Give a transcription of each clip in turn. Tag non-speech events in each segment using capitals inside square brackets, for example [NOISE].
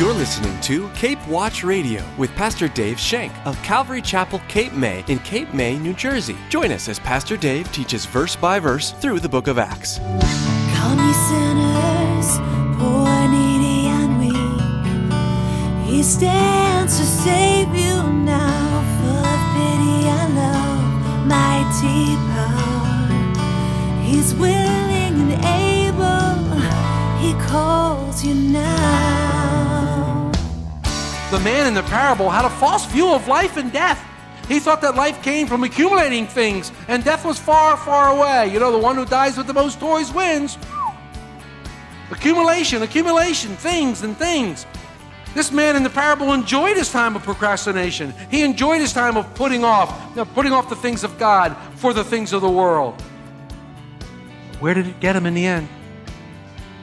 You're listening to Cape Watch Radio with Pastor Dave Shank of Calvary Chapel, Cape May in Cape May, New Jersey. Join us as Pastor Dave teaches verse by verse through the book of Acts. Come ye sinners, poor, needy, and weak. He stands to save you now, full of pity and love, mighty power. He's willing and able. He calls you now. The man in the parable had a false view of life and death. He thought that life came from accumulating things and death was far, far away. You know, the one who dies with the most toys wins. Accumulation, accumulation, things and things. This man in the parable enjoyed his time of procrastination. He enjoyed his time of putting off, you putting off the things of God for the things of the world. Where did it get him in the end?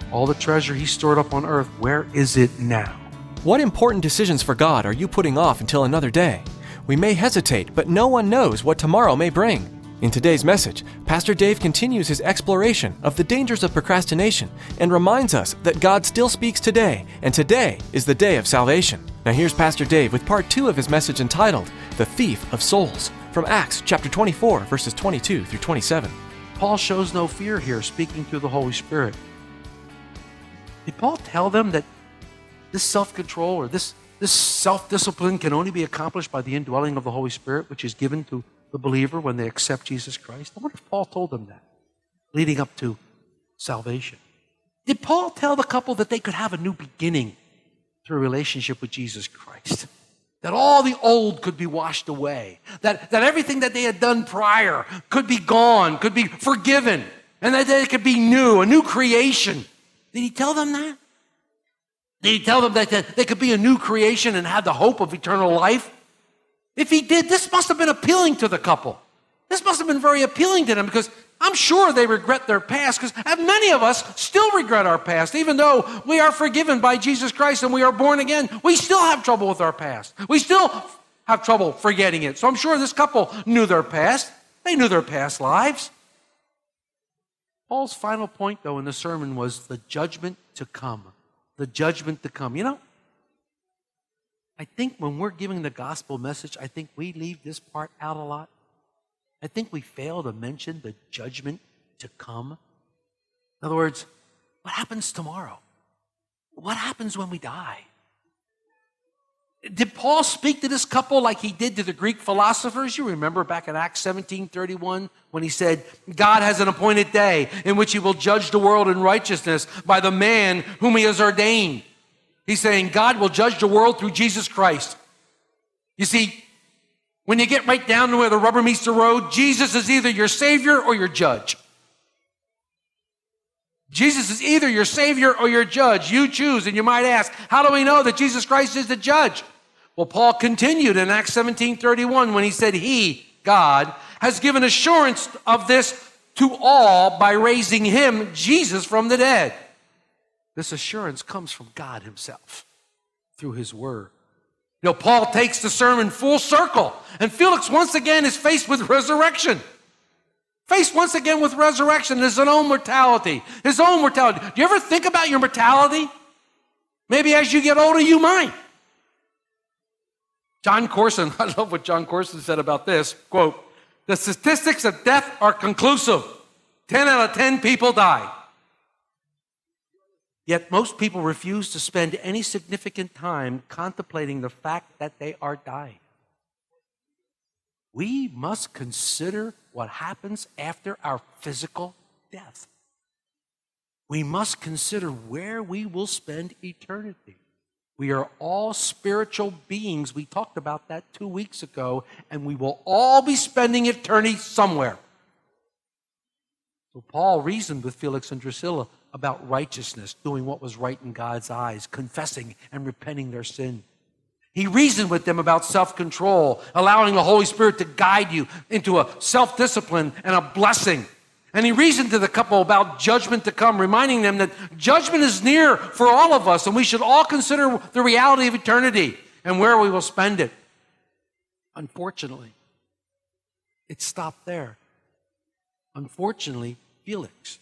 All the treasure he stored up on earth, where is it now? What important decisions for God are you putting off until another day? We may hesitate, but no one knows what tomorrow may bring. In today's message, Pastor Dave continues his exploration of the dangers of procrastination and reminds us that God still speaks today, and today is the day of salvation. Now, here's Pastor Dave with part two of his message entitled The Thief of Souls from Acts chapter 24, verses 22 through 27. Paul shows no fear here, speaking through the Holy Spirit. Did Paul tell them that this self control or this, this self discipline can only be accomplished by the indwelling of the Holy Spirit, which is given to the believer when they accept Jesus Christ? I wonder if Paul told them that, leading up to salvation. Did Paul tell the couple that they could have a new beginning through a relationship with Jesus Christ? That all the old could be washed away, that, that everything that they had done prior could be gone, could be forgiven, and that they could be new, a new creation. Did he tell them that? Did he tell them that, they could be a new creation and have the hope of eternal life? If he did, this must have been appealing to the couple. This must have been very appealing to them because I'm sure they regret their past because many of us still regret our past. Even though we are forgiven by Jesus Christ and we are born again, we still have trouble with our past. We still have trouble forgetting it. So I'm sure this couple knew their past. They knew their past lives. Paul's final point, though, in the sermon was the judgment to come. The judgment to come. You know, I think when we're giving the gospel message, I think we leave this part out a lot. I think we fail to mention the judgment to come. In other words, what happens tomorrow? What happens when we die? Did Paul speak to this couple like he did to the Greek philosophers? You remember back in Acts 17 31 when he said, God has an appointed day in which he will judge the world in righteousness by the man whom he has ordained. He's saying God will judge the world through Jesus Christ. You see, when you get right down to where the rubber meets the road, Jesus is either your Savior or your judge. Jesus is either your Savior or your judge. You choose. And you might ask, how do we know that Jesus Christ is the judge? Well, Paul continued in Acts 17 31 when he said, He, God, has given assurance of this to all by raising him, Jesus, from the dead. This assurance comes from God Himself through His Word. You know, Paul takes the sermon full circle, and Felix once again is faced with resurrection. Faced once again with resurrection, his own mortality. His own mortality. Do you ever think about your mortality? Maybe as you get older, you might. Jon Courson, [LAUGHS] I love what Jon Courson said about this. Quote, the statistics of death are conclusive. 10 out of 10 people die. Yet most people refuse to spend any significant time contemplating the fact that they are dying. We must consider what happens after our physical death. We must consider where we will spend eternity. We are all spiritual beings. We talked about that two weeks ago, and we will all be spending eternity somewhere. So Paul reasoned with Felix and Drusilla about righteousness, doing what was right in God's eyes, confessing and repenting their sin. He reasoned with them about self control, allowing the Holy Spirit to guide you into a self discipline and a blessing. And he reasoned to the couple about judgment to come, reminding them that judgment is near for all of us, and we should all consider the reality of eternity and where we will spend it. Unfortunately, it stopped there. Unfortunately, Felix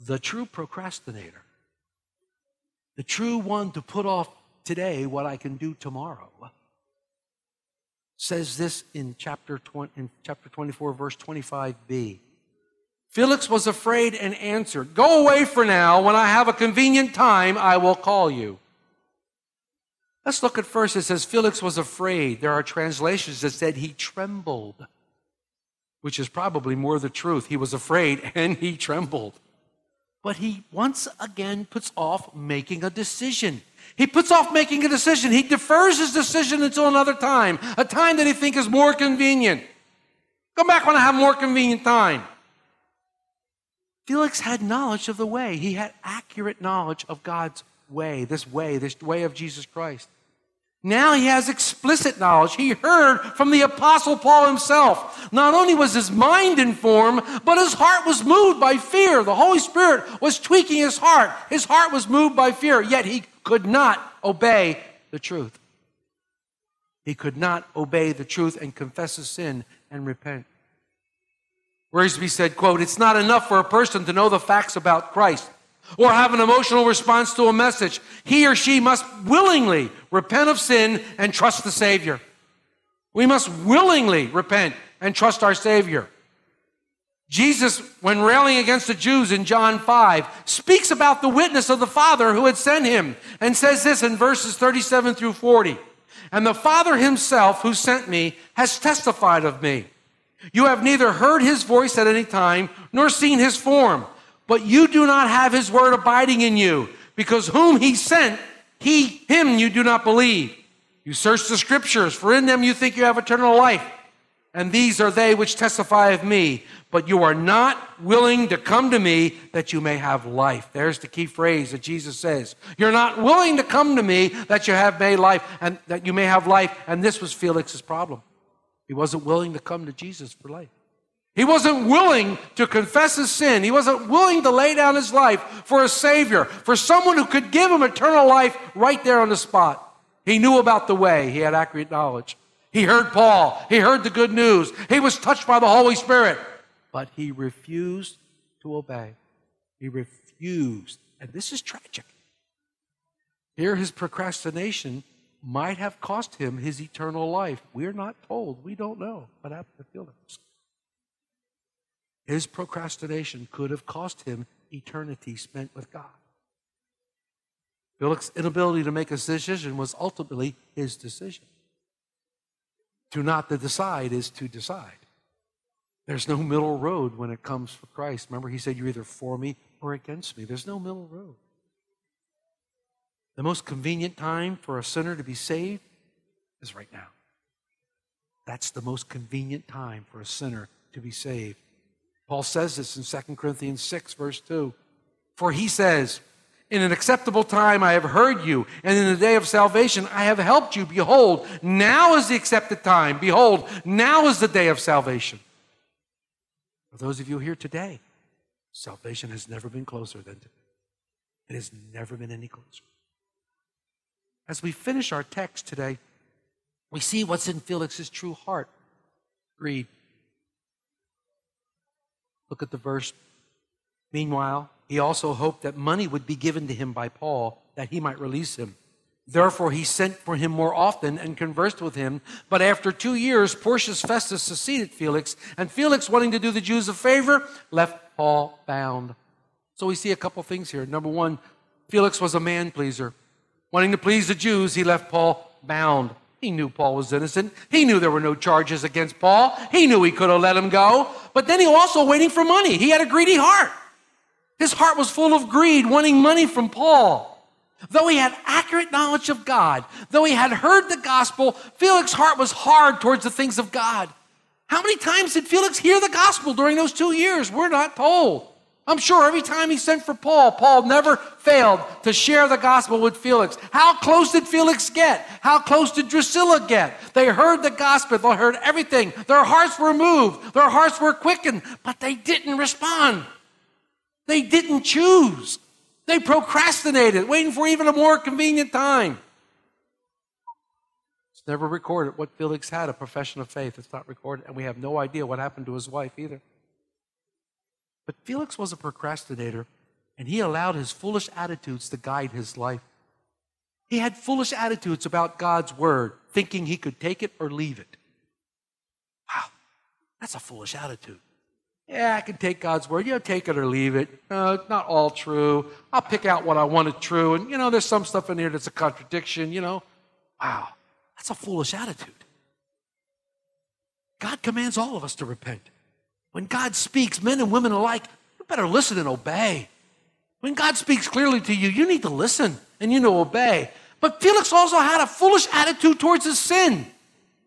the true procrastinator the true one to put off today what I can do tomorrow, says this in chapter, 20, in chapter 24, verse 25b. Felix was afraid and answered, Go away for now. When I have a convenient time, I will call you. Let's look at first. It says Felix was afraid. There are translations that said he trembled, which is probably more the truth. He was afraid [LAUGHS] and he trembled. But he once again puts off making a decision. He puts off making a decision. He defers his decision until another time, a time that he thinks is more convenient. Come back when I have more convenient time. Felix had knowledge of the way. He had accurate knowledge of God's way, this way, this way of Jesus Christ. Now he has explicit knowledge. He heard from the Apostle Paul himself. Not only was his mind informed, but his heart was moved by fear. The Holy Spirit was tweaking his heart. His heart was moved by fear, yet he could not obey the truth. He could not obey the truth and confess his sin and repent. Wiersbe said, quote, It's not enough for a person to know the facts about Christ or have an emotional response to a message. He or she must willingly repent of sin and trust the Savior. We must willingly repent and trust our Savior. Jesus, when railing against the Jews in John 5, speaks about the witness of the Father who had sent him and says this in verses 37 through 40. And the Father himself who sent me has testified of me. You have neither heard his voice at any time nor seen his form, but you do not have his word abiding in you, because whom he sent, he, him you do not believe. You search the scriptures, for in them you think you have eternal life. And these are they which testify of me but you are not willing to come to me that you may have life. There's the key phrase that Jesus says. You're not willing to come to me that you have may life and that you may have life. And this was Felix's problem. He wasn't willing to come to Jesus for life. He wasn't willing to confess his sin. He wasn't willing to lay down his life for a Savior, for someone who could give him eternal life right there on the spot. He knew about the way, he had accurate knowledge. He heard Paul, he heard the good news, he was touched by the Holy Spirit but he refused to obey. He refused. And this is tragic. Here, his procrastination might have cost him his eternal life. We're not told. We don't know what happened to Felix. His procrastination could have cost him eternity spent with God. Philip's inability to make a decision was ultimately his decision. To not to decide is to decide. There's no middle road when it comes for Christ. Remember, he said, You're either for me or against me. There's no middle road. The most convenient time for a sinner to be saved is right now. That's the most convenient time for a sinner to be saved. Paul says this in 2 Corinthians 6, verse 2. For he says, In an acceptable time I have heard you, and in the day of salvation I have helped you. Behold, now is the accepted time. Behold, now is the day of salvation. For those of you here today, salvation has never been closer than today. It has never been any closer. As we finish our text today, we see what's in Felix's true heart greed. Look at the verse. Meanwhile, he also hoped that money would be given to him by Paul that he might release him. Therefore, he sent for him more often and conversed with him. But after two years, Porcius Festus succeeded Felix, and Felix, wanting to do the Jews a favor, left Paul bound. So we see a couple things here. Number one, Felix was a man pleaser. Wanting to please the Jews, he left Paul bound. He knew Paul was innocent. He knew there were no charges against Paul. He knew he could have let him go. But then he was also waiting for money. He had a greedy heart. His heart was full of greed, wanting money from Paul. Though he had accurate knowledge of God, though he had heard the gospel, Felix's heart was hard towards the things of God. How many times did Felix hear the gospel during those two years? We're not told. I'm sure every time he sent for Paul, Paul never failed to share the gospel with Felix. How close did Felix get? How close did Drusilla get? They heard the gospel, they heard everything. Their hearts were moved, their hearts were quickened, but they didn't respond. They didn't choose. They procrastinated, waiting for even a more convenient time. It's never recorded what Felix had, a profession of faith. It's not recorded, and we have no idea what happened to his wife either. But Felix was a procrastinator And he allowed his foolish attitudes to guide his life. He had foolish attitudes about God's word, thinking he could take it or leave it. Wow, that's a foolish attitude. Yeah, I can take God's word. You know, take it or leave it. It's not all true. I'll pick out what I want it true. And, you know, there's some stuff in here that's a contradiction, you know. Wow, that's a foolish attitude. God commands all of us to repent. When God speaks, men and women alike, you better listen and obey. When God speaks clearly to you, you need to listen and you know obey. But Felix also had a foolish attitude towards his sin.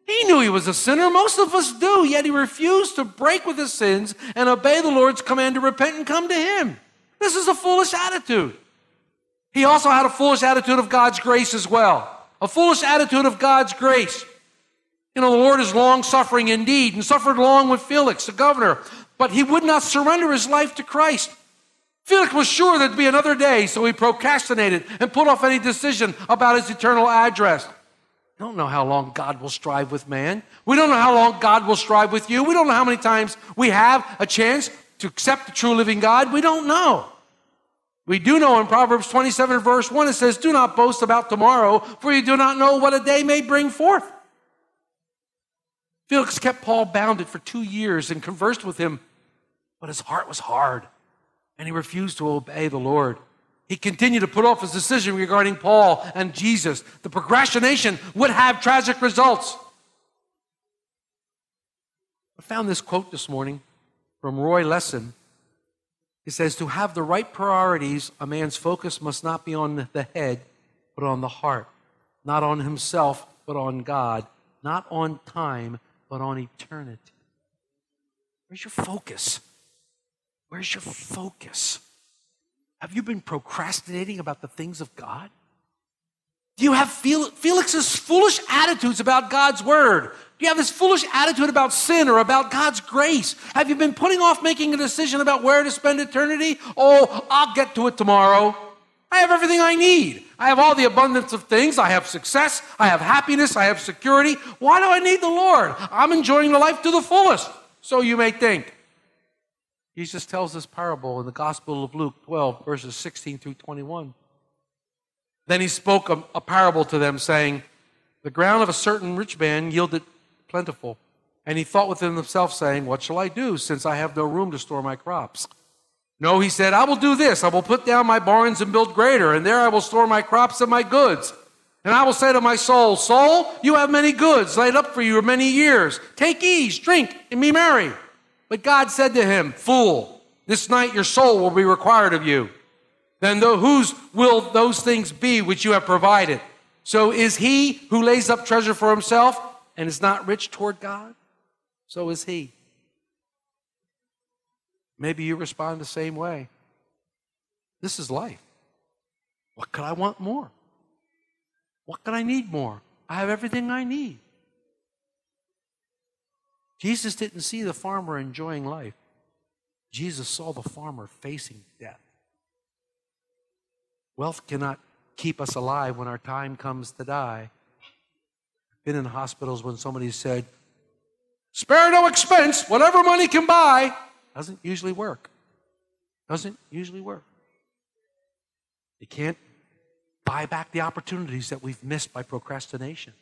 He knew he was a sinner. Most of us do, yet he refused to break with his sins and obey the Lord's command to repent and come to him. This is a foolish attitude. He also had a foolish attitude of God's grace as well. A foolish attitude of God's grace. You know, the Lord is long suffering indeed and suffered long with Felix, the governor, but he would not surrender his life to Christ. Felix was sure there'd be another day, so he procrastinated and put off any decision about his eternal address. We don't know how long God will strive with man. We don't know how long God will strive with you. We don't know how many times we have a chance to accept the true living God. We don't know. We do know in Proverbs 27, verse 1, it says, Do not boast about tomorrow, for you do not know what a day may bring forth. Felix kept Paul bounded for two years and conversed with him, but his heart was hard, and he refused to obey the Lord. He continued to put off his decision regarding Paul and Jesus. The procrastination would have tragic results. I found this quote this morning from Roy Lessin. He says, To have the right priorities, a man's focus must not be on the head, but on the heart, not on himself, but on God, not on time, but on eternity. Where's your focus? Where's your focus? Have you been procrastinating about the things of God? Do you have Felix's foolish attitudes about God's word? Do you have this foolish attitude about sin or about God's grace? Have you been putting off making a decision about where to spend eternity? Oh, I'll get to it tomorrow. I have everything I need. I have all the abundance of things. I have success. I have happiness. I have security. Why do I need the Lord? I'm enjoying the life to the fullest. So you may think. Jesus tells this parable in the Gospel of Luke 12, verses 16 through 21. Then he spoke a, a parable to them, saying, The ground of a certain rich man yielded plentiful. And he thought within himself, saying, What shall I do, since I have no room to store my crops? No, he said, I will do this. I will put down my barns and build greater, and there I will store my crops and my goods. And I will say to my soul, Soul, you have many goods laid up for you for many years. Take ease, drink, and be merry. But God said to him, Fool, this night your soul will be required of you. Then the, whose will those things be which you have provided? So is he who lays up treasure for himself and is not rich toward God? So is he. Maybe you respond the same way. This is life. What could I want more? What could I need more? I have everything I need. Jesus didn't see the farmer enjoying life. Jesus saw the farmer facing death. Wealth cannot keep us alive when our time comes to die. I've Been in hospitals when somebody said, Spare no expense, whatever money can buy. Doesn't usually work. Doesn't usually work. You can't buy back the opportunities that we've missed by procrastination.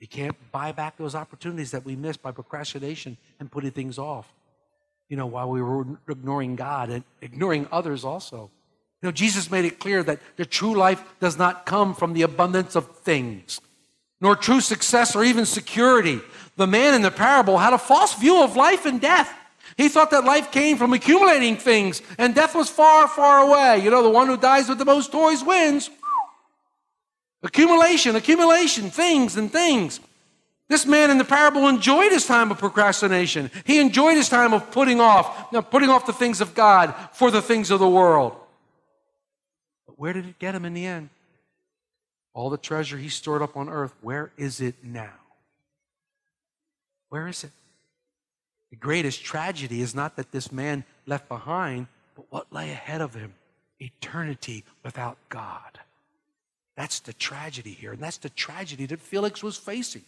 You can't buy back those opportunities that we missed by procrastination and putting things off. You know, while we were ignoring God and ignoring others also. You know, Jesus made it clear that the true life does not come from the abundance of things, nor true success or even security. The man in the parable had a false view of life and death. He thought that life came from accumulating things and death was far, far away. You know, the one who dies with the most toys wins. Accumulation, accumulation, things and things. This man in the parable enjoyed his time of procrastination. He enjoyed his time of putting off, know, putting off the things of God for the things of the world. But where did it get him in the end? All the treasure he stored up on earth, where is it now? Where is it? The greatest tragedy is not that this man left behind, but what lay ahead of him eternity without God. That's the tragedy here. And that's the tragedy that Felix was facing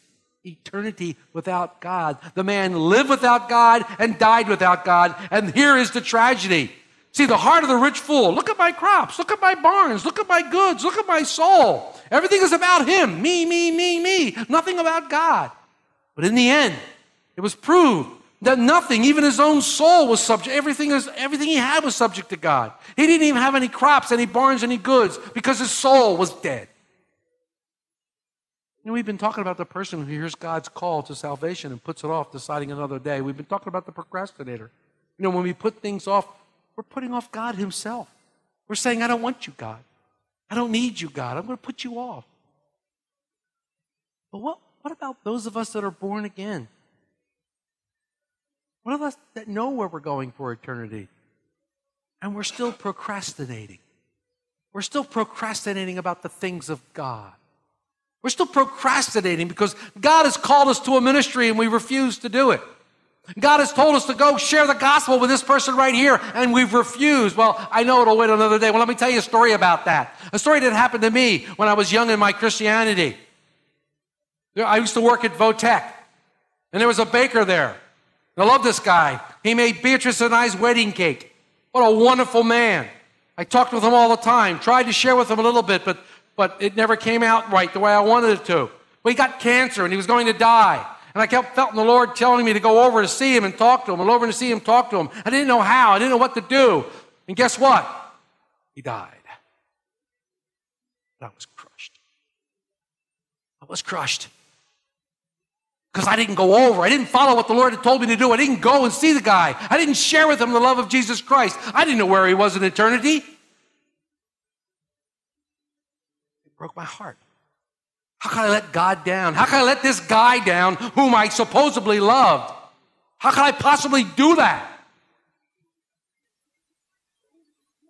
eternity without God. The man lived without God and died without God. And here is the tragedy See, the heart of the rich fool look at my crops, look at my barns, look at my goods, look at my soul. Everything is about him me, me, me, me. Nothing about God. But in the end, it was proved that nothing, even his own soul, was subject. Everything, is, everything he had was subject to God. He didn't even have any crops, any barns, any goods because his soul was dead. You know, we've been talking about the person who hears God's call to salvation and puts it off, deciding another day. We've been talking about the procrastinator. You know, when we put things off, we're putting off God Himself. We're saying, I don't want you, God. I don't need you, God. I'm going to put you off. But what, what about those of us that are born again? What of us that know where we're going for eternity? And we're still procrastinating. We're still procrastinating about the things of God. We're still procrastinating because God has called us to a ministry and we refuse to do it. God has told us to go share the gospel with this person right here, and we've refused. Well, I know it'll wait another day. Well, let me tell you a story about that. A story that happened to me when I was young in my Christianity. I used to work at Votech, and there was a baker there. I love this guy. He made Beatrice and I's wedding cake. What a wonderful man. I talked with him all the time, tried to share with him a little bit, but but it never came out right the way I wanted it to. Well, he got cancer and he was going to die. And I kept felt the Lord telling me to go over to see him and talk to him, and over to see him, talk to him. I didn't know how. I didn't know what to do. And guess what? He died. I was crushed. I was crushed. Because I didn't go over. I didn't follow what the Lord had told me to do. I didn't go and see the guy. I didn't share with him the love of Jesus Christ. I didn't know where he was in eternity. It broke my heart. How can I let God down? How can I let this guy down whom I supposedly loved? How can I possibly do that?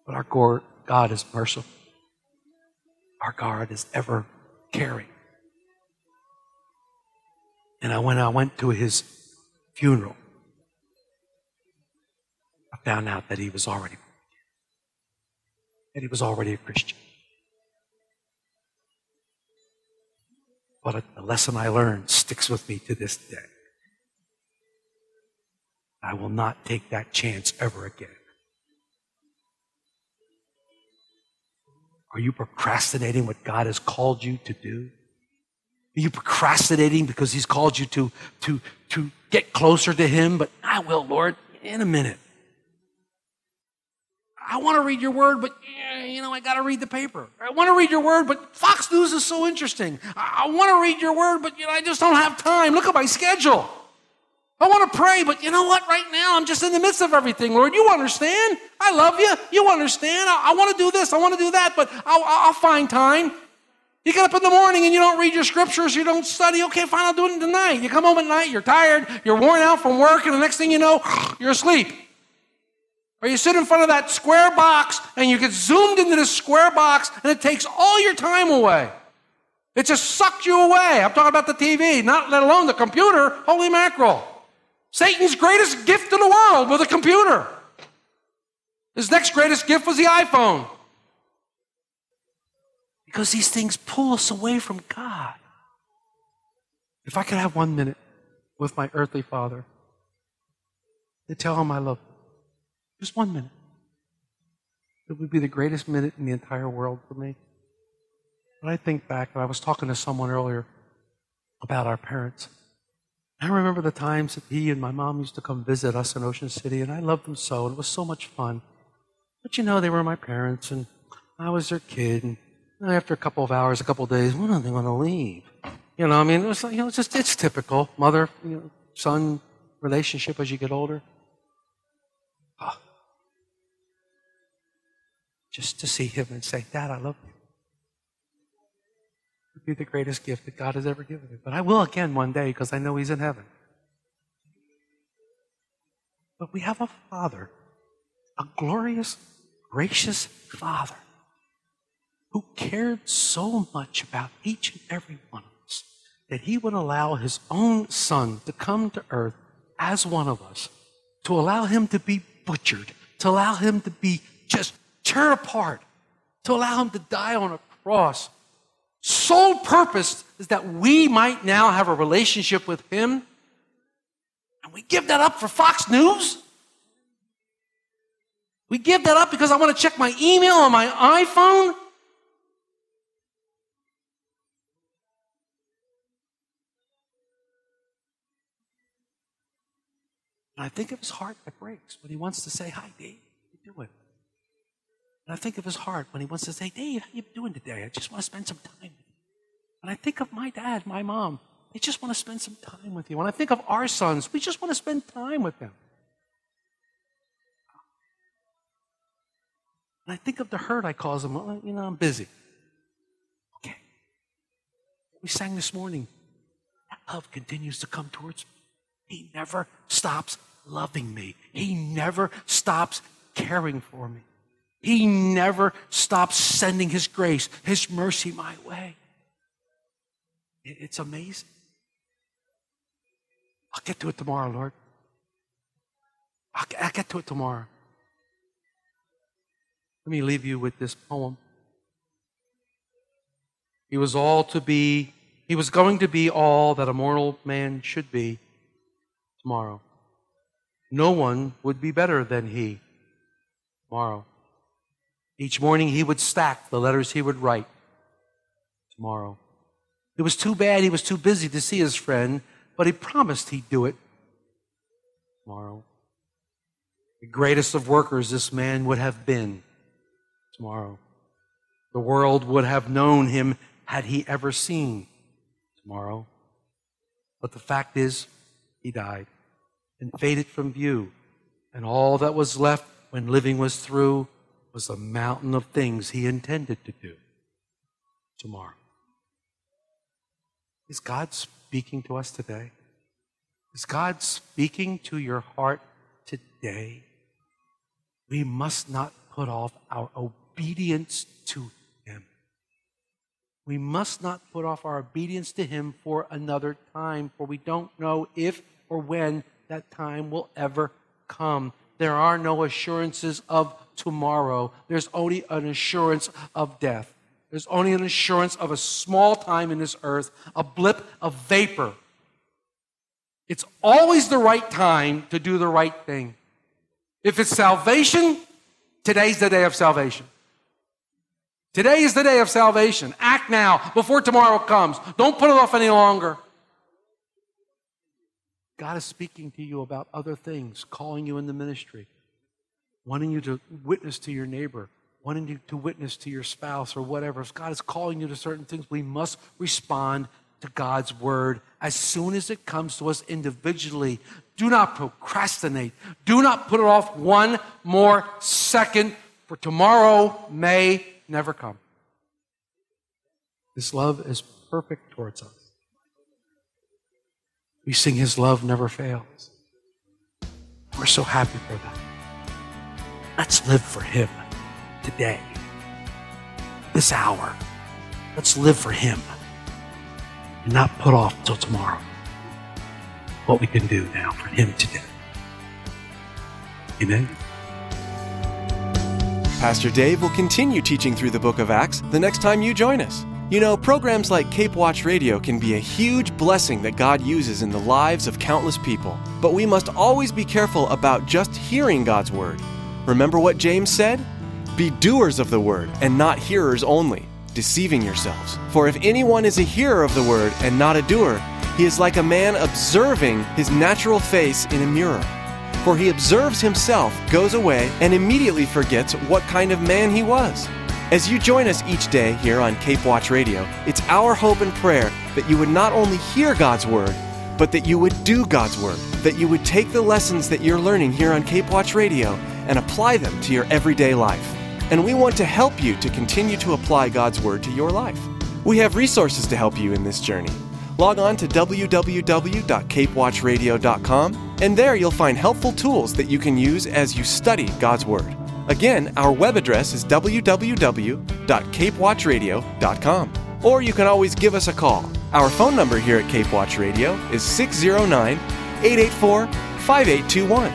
But our God is merciful. Our God is ever caring. And I, when I went to his funeral, I found out that he was already that he was already a Christian. But a, lesson I learned sticks with me to this day. I will not take that chance ever again. Are you procrastinating what God has called you to do? Are you procrastinating because He's called you to, to, to get closer to Him? But I will, Lord, in a minute. I want to read your word, but you know, I got to read the paper. I want to read your word, but Fox News is so interesting. I, want to read your word, but you know, I just don't have time. Look at my schedule. I want to pray, but you know what? Right now, I'm just in the midst of everything, Lord. You understand. I love you. You understand. I, I want to do this. I want to do that, but I'll, I'll find time. You get up in the morning and you don't read your scriptures, you don't study. Okay, fine, I'll do it tonight. You come home at night, you're tired, you're worn out from work, and the next thing you know, [SNIFFS] you're asleep. Or you sit in front of that square box and you get zoomed into this square box and it takes all your time away. It just sucked you away. I'm talking about the TV, not let alone the computer. Holy mackerel. Satan's greatest gift in the world was a computer. His next greatest gift was the iPhone. Because these things pull us away from God. If I could have one minute with my earthly father to tell him I love him just one minute. It would be the greatest minute in the entire world for me. When I think back, and I was talking to someone earlier about our parents. I remember the times that he and my mom used to come visit us in Ocean City, and I loved them so, and it was so much fun. But you know, they were my parents, and I was their kid, and after a couple of hours, a couple of days, when are they going to leave? You know, I mean, it was, you know, it's just, it's typical mother, you know, son relationship as you get older. Oh, just to see him and say, Dad, I love you. Would be the greatest gift that God has ever given me. But I will again one day because I know he's in heaven. But we have a Father, a glorious, gracious Father, who cared so much about each and every one of us that he would allow his own Son to come to earth as one of us, to allow him to be butchered, to allow him to be just Tear apart, to allow him to die on a cross. Sole purpose is that we might now have a relationship with him. And we give that up for Fox News? We give that up because I want to check my email on my iPhone. And I think of his heart that breaks when he wants to say, Hi, Dave, how you doing? And I think of his heart when he wants to say, Dave, how you doing today? I just want to spend some time. And I think of my dad, my mom. They just want to spend some time with you. When I think of our sons, we just want to spend time with them. And I think of the hurt I cause them. Well, you know, I'm busy. Okay. We sang this morning. That love continues to come towards me. He never stops loving me. He never stops caring for me. He never stops sending His grace, His mercy my way. It's amazing. I'll get to it tomorrow, Lord. I'll, get to it tomorrow. Let me leave you with this poem. He was all to be, he was going to be all that a mortal man should be tomorrow. No one would be better than he tomorrow. Each morning he would stack the letters he would write tomorrow. It was too bad he was too busy to see his friend, but he promised he'd do it tomorrow. The greatest of workers this man would have been tomorrow. The world would have known him had he ever seen tomorrow. But the fact is, he died and faded from view. And all that was left when living was through was the mountain of things he intended to do tomorrow. Is God speaking to us today? Is God speaking to your heart today? We must not put off our obedience to Him. We must not put off our obedience to Him for another time, for we don't know if or when that time will ever come. There are no assurances of tomorrow, there's only an assurance of death. There's only an assurance of a small time in this earth, a blip of vapor. It's always the right time to do the right thing. If it's salvation, today's the day of salvation. Today is the day of salvation. Act now before tomorrow comes. Don't put it off any longer. God is speaking to you about other things, calling you in the ministry, wanting you to witness to your neighbor, wanting you to witness to your spouse or whatever. If God is calling you to certain things, we must respond to God's word as soon as it comes to us individually. Do not procrastinate. Do not put it off one more second, for tomorrow may never come. His love is perfect towards us. We sing His love never fails. We're so happy for that. Let's live for Him today, this hour. Let's live for Him and not put off till tomorrow what we can do now for Him today. Amen. Pastor Dave will continue teaching through the book of Acts the next time you join us. You know, programs like Cape Watch Radio can be a huge blessing that God uses in the lives of countless people. But we must always be careful about just hearing God's word. Remember what James said? Be doers of the word and not hearers only, deceiving yourselves. For if anyone is a hearer of the word and not a doer, he is like a man observing his natural face in a mirror. For he observes himself, goes away, and immediately forgets what kind of man he was. As you join us each day here on Cape Watch Radio, it's our hope and prayer that you would not only hear God's Word, but that you would do God's Word, that you would take the lessons that you're learning here on Cape Watch Radio and apply them to your everyday life. And we want to help you to continue to apply God's Word to your life. We have resources to help you in this journey. Log on to www.capewatchradio.com, and there you'll find helpful tools that you can use as you study God's Word. Again, our web address is www.capewatchradio.com. Or you can always give us a call. Our phone number here at Cape Watch Radio is 609 884 5821.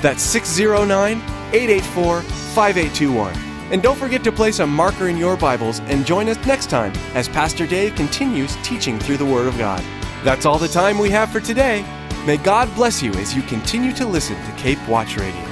That's 609 884 5821. And don't forget to place a marker in your Bibles and join us next time as Pastor Dave continues teaching through the Word of God. That's all the time we have for today. May God bless you as you continue to listen to Cape Watch Radio.